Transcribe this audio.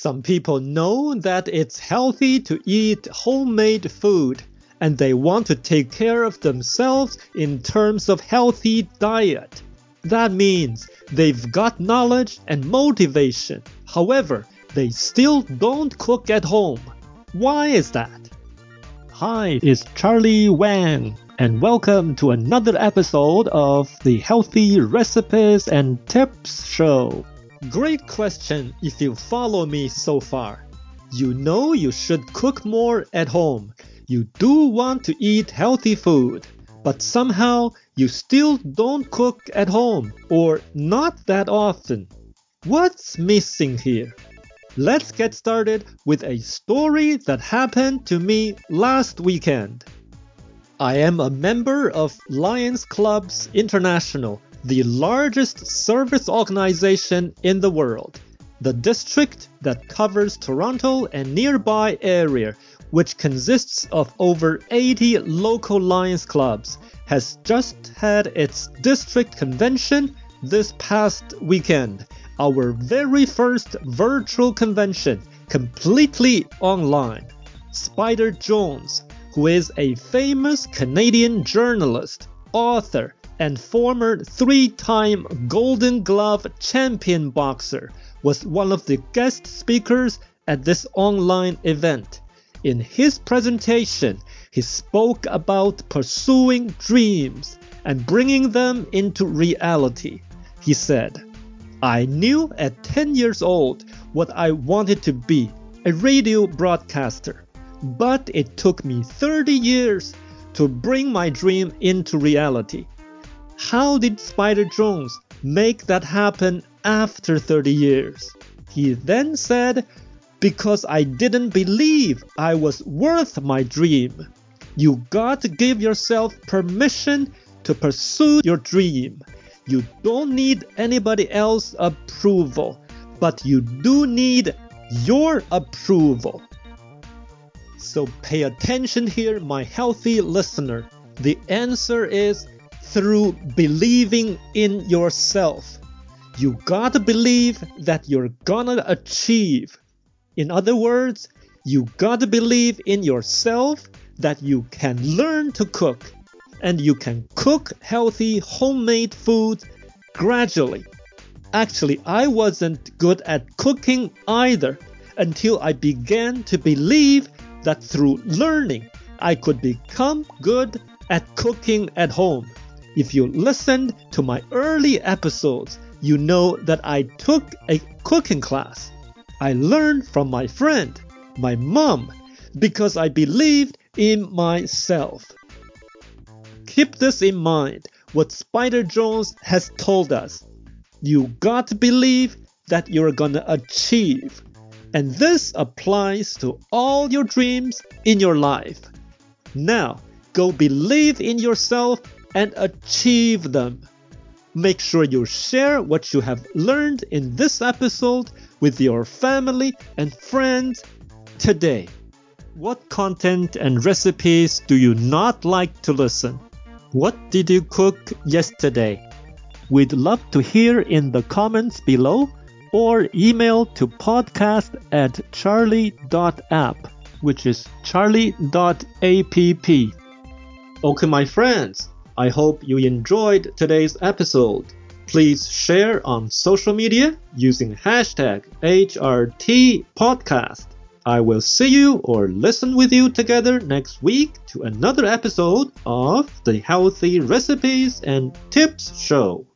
Some people know that it's healthy to eat homemade food and they want to take care of themselves in terms of healthy diet. That means they've got knowledge and motivation. However, they still don't cook at home. Why is that? Hi, it's Charlie Wang, and welcome to another episode of the Healthy Recipes and Tips Show. Great question if you follow me so far. You know you should cook more at home. You do want to eat healthy food, but somehow you still don't cook at home or not that often. What's missing here? Let's get started with a story that happened to me last weekend. I am a member of Lions Clubs International the largest service organization in the world. The district that covers Toronto and nearby area, which consists of over 80 local Lions clubs, has just had its district convention this past weekend. Our very first virtual convention, completely online. Spider Jones, who is a famous Canadian journalist, author, and former three time Golden Glove champion boxer, was one of the guest speakers at this online event. In his presentation, he spoke about pursuing dreams and bringing them into reality. He said, I knew at 10 years old what I wanted to be a radio broadcaster. But it took me 30 years to bring my dream into reality. How did Spider Jones make that happen after 30 years? He then said, Because I didn't believe I was worth my dream. You got to give yourself permission to pursue your dream. You don't need anybody else's approval, but you do need your approval. So pay attention here, my healthy listener. The answer is through believing in yourself. You gotta believe that you're gonna achieve. In other words, you gotta believe in yourself that you can learn to cook and you can cook healthy homemade food gradually. Actually, I wasn't good at cooking either until I began to believe that through learning I could become good at cooking at home. If you listened to my early episodes, you know that I took a cooking class. I learned from my friend, my mom, because I believed in myself. Keep this in mind what Spider Jones has told us. You got to believe that you're gonna achieve. And this applies to all your dreams in your life. Now, go believe in yourself and achieve them. Make sure you share what you have learned in this episode with your family and friends today. What content and recipes do you not like to listen? What did you cook yesterday? We'd love to hear in the comments below or email to podcast at charlie.app, which is charlie.app. Okay, my friends, I hope you enjoyed today's episode. Please share on social media using hashtag HRTPodcast. I will see you or listen with you together next week to another episode of the Healthy Recipes and Tips Show.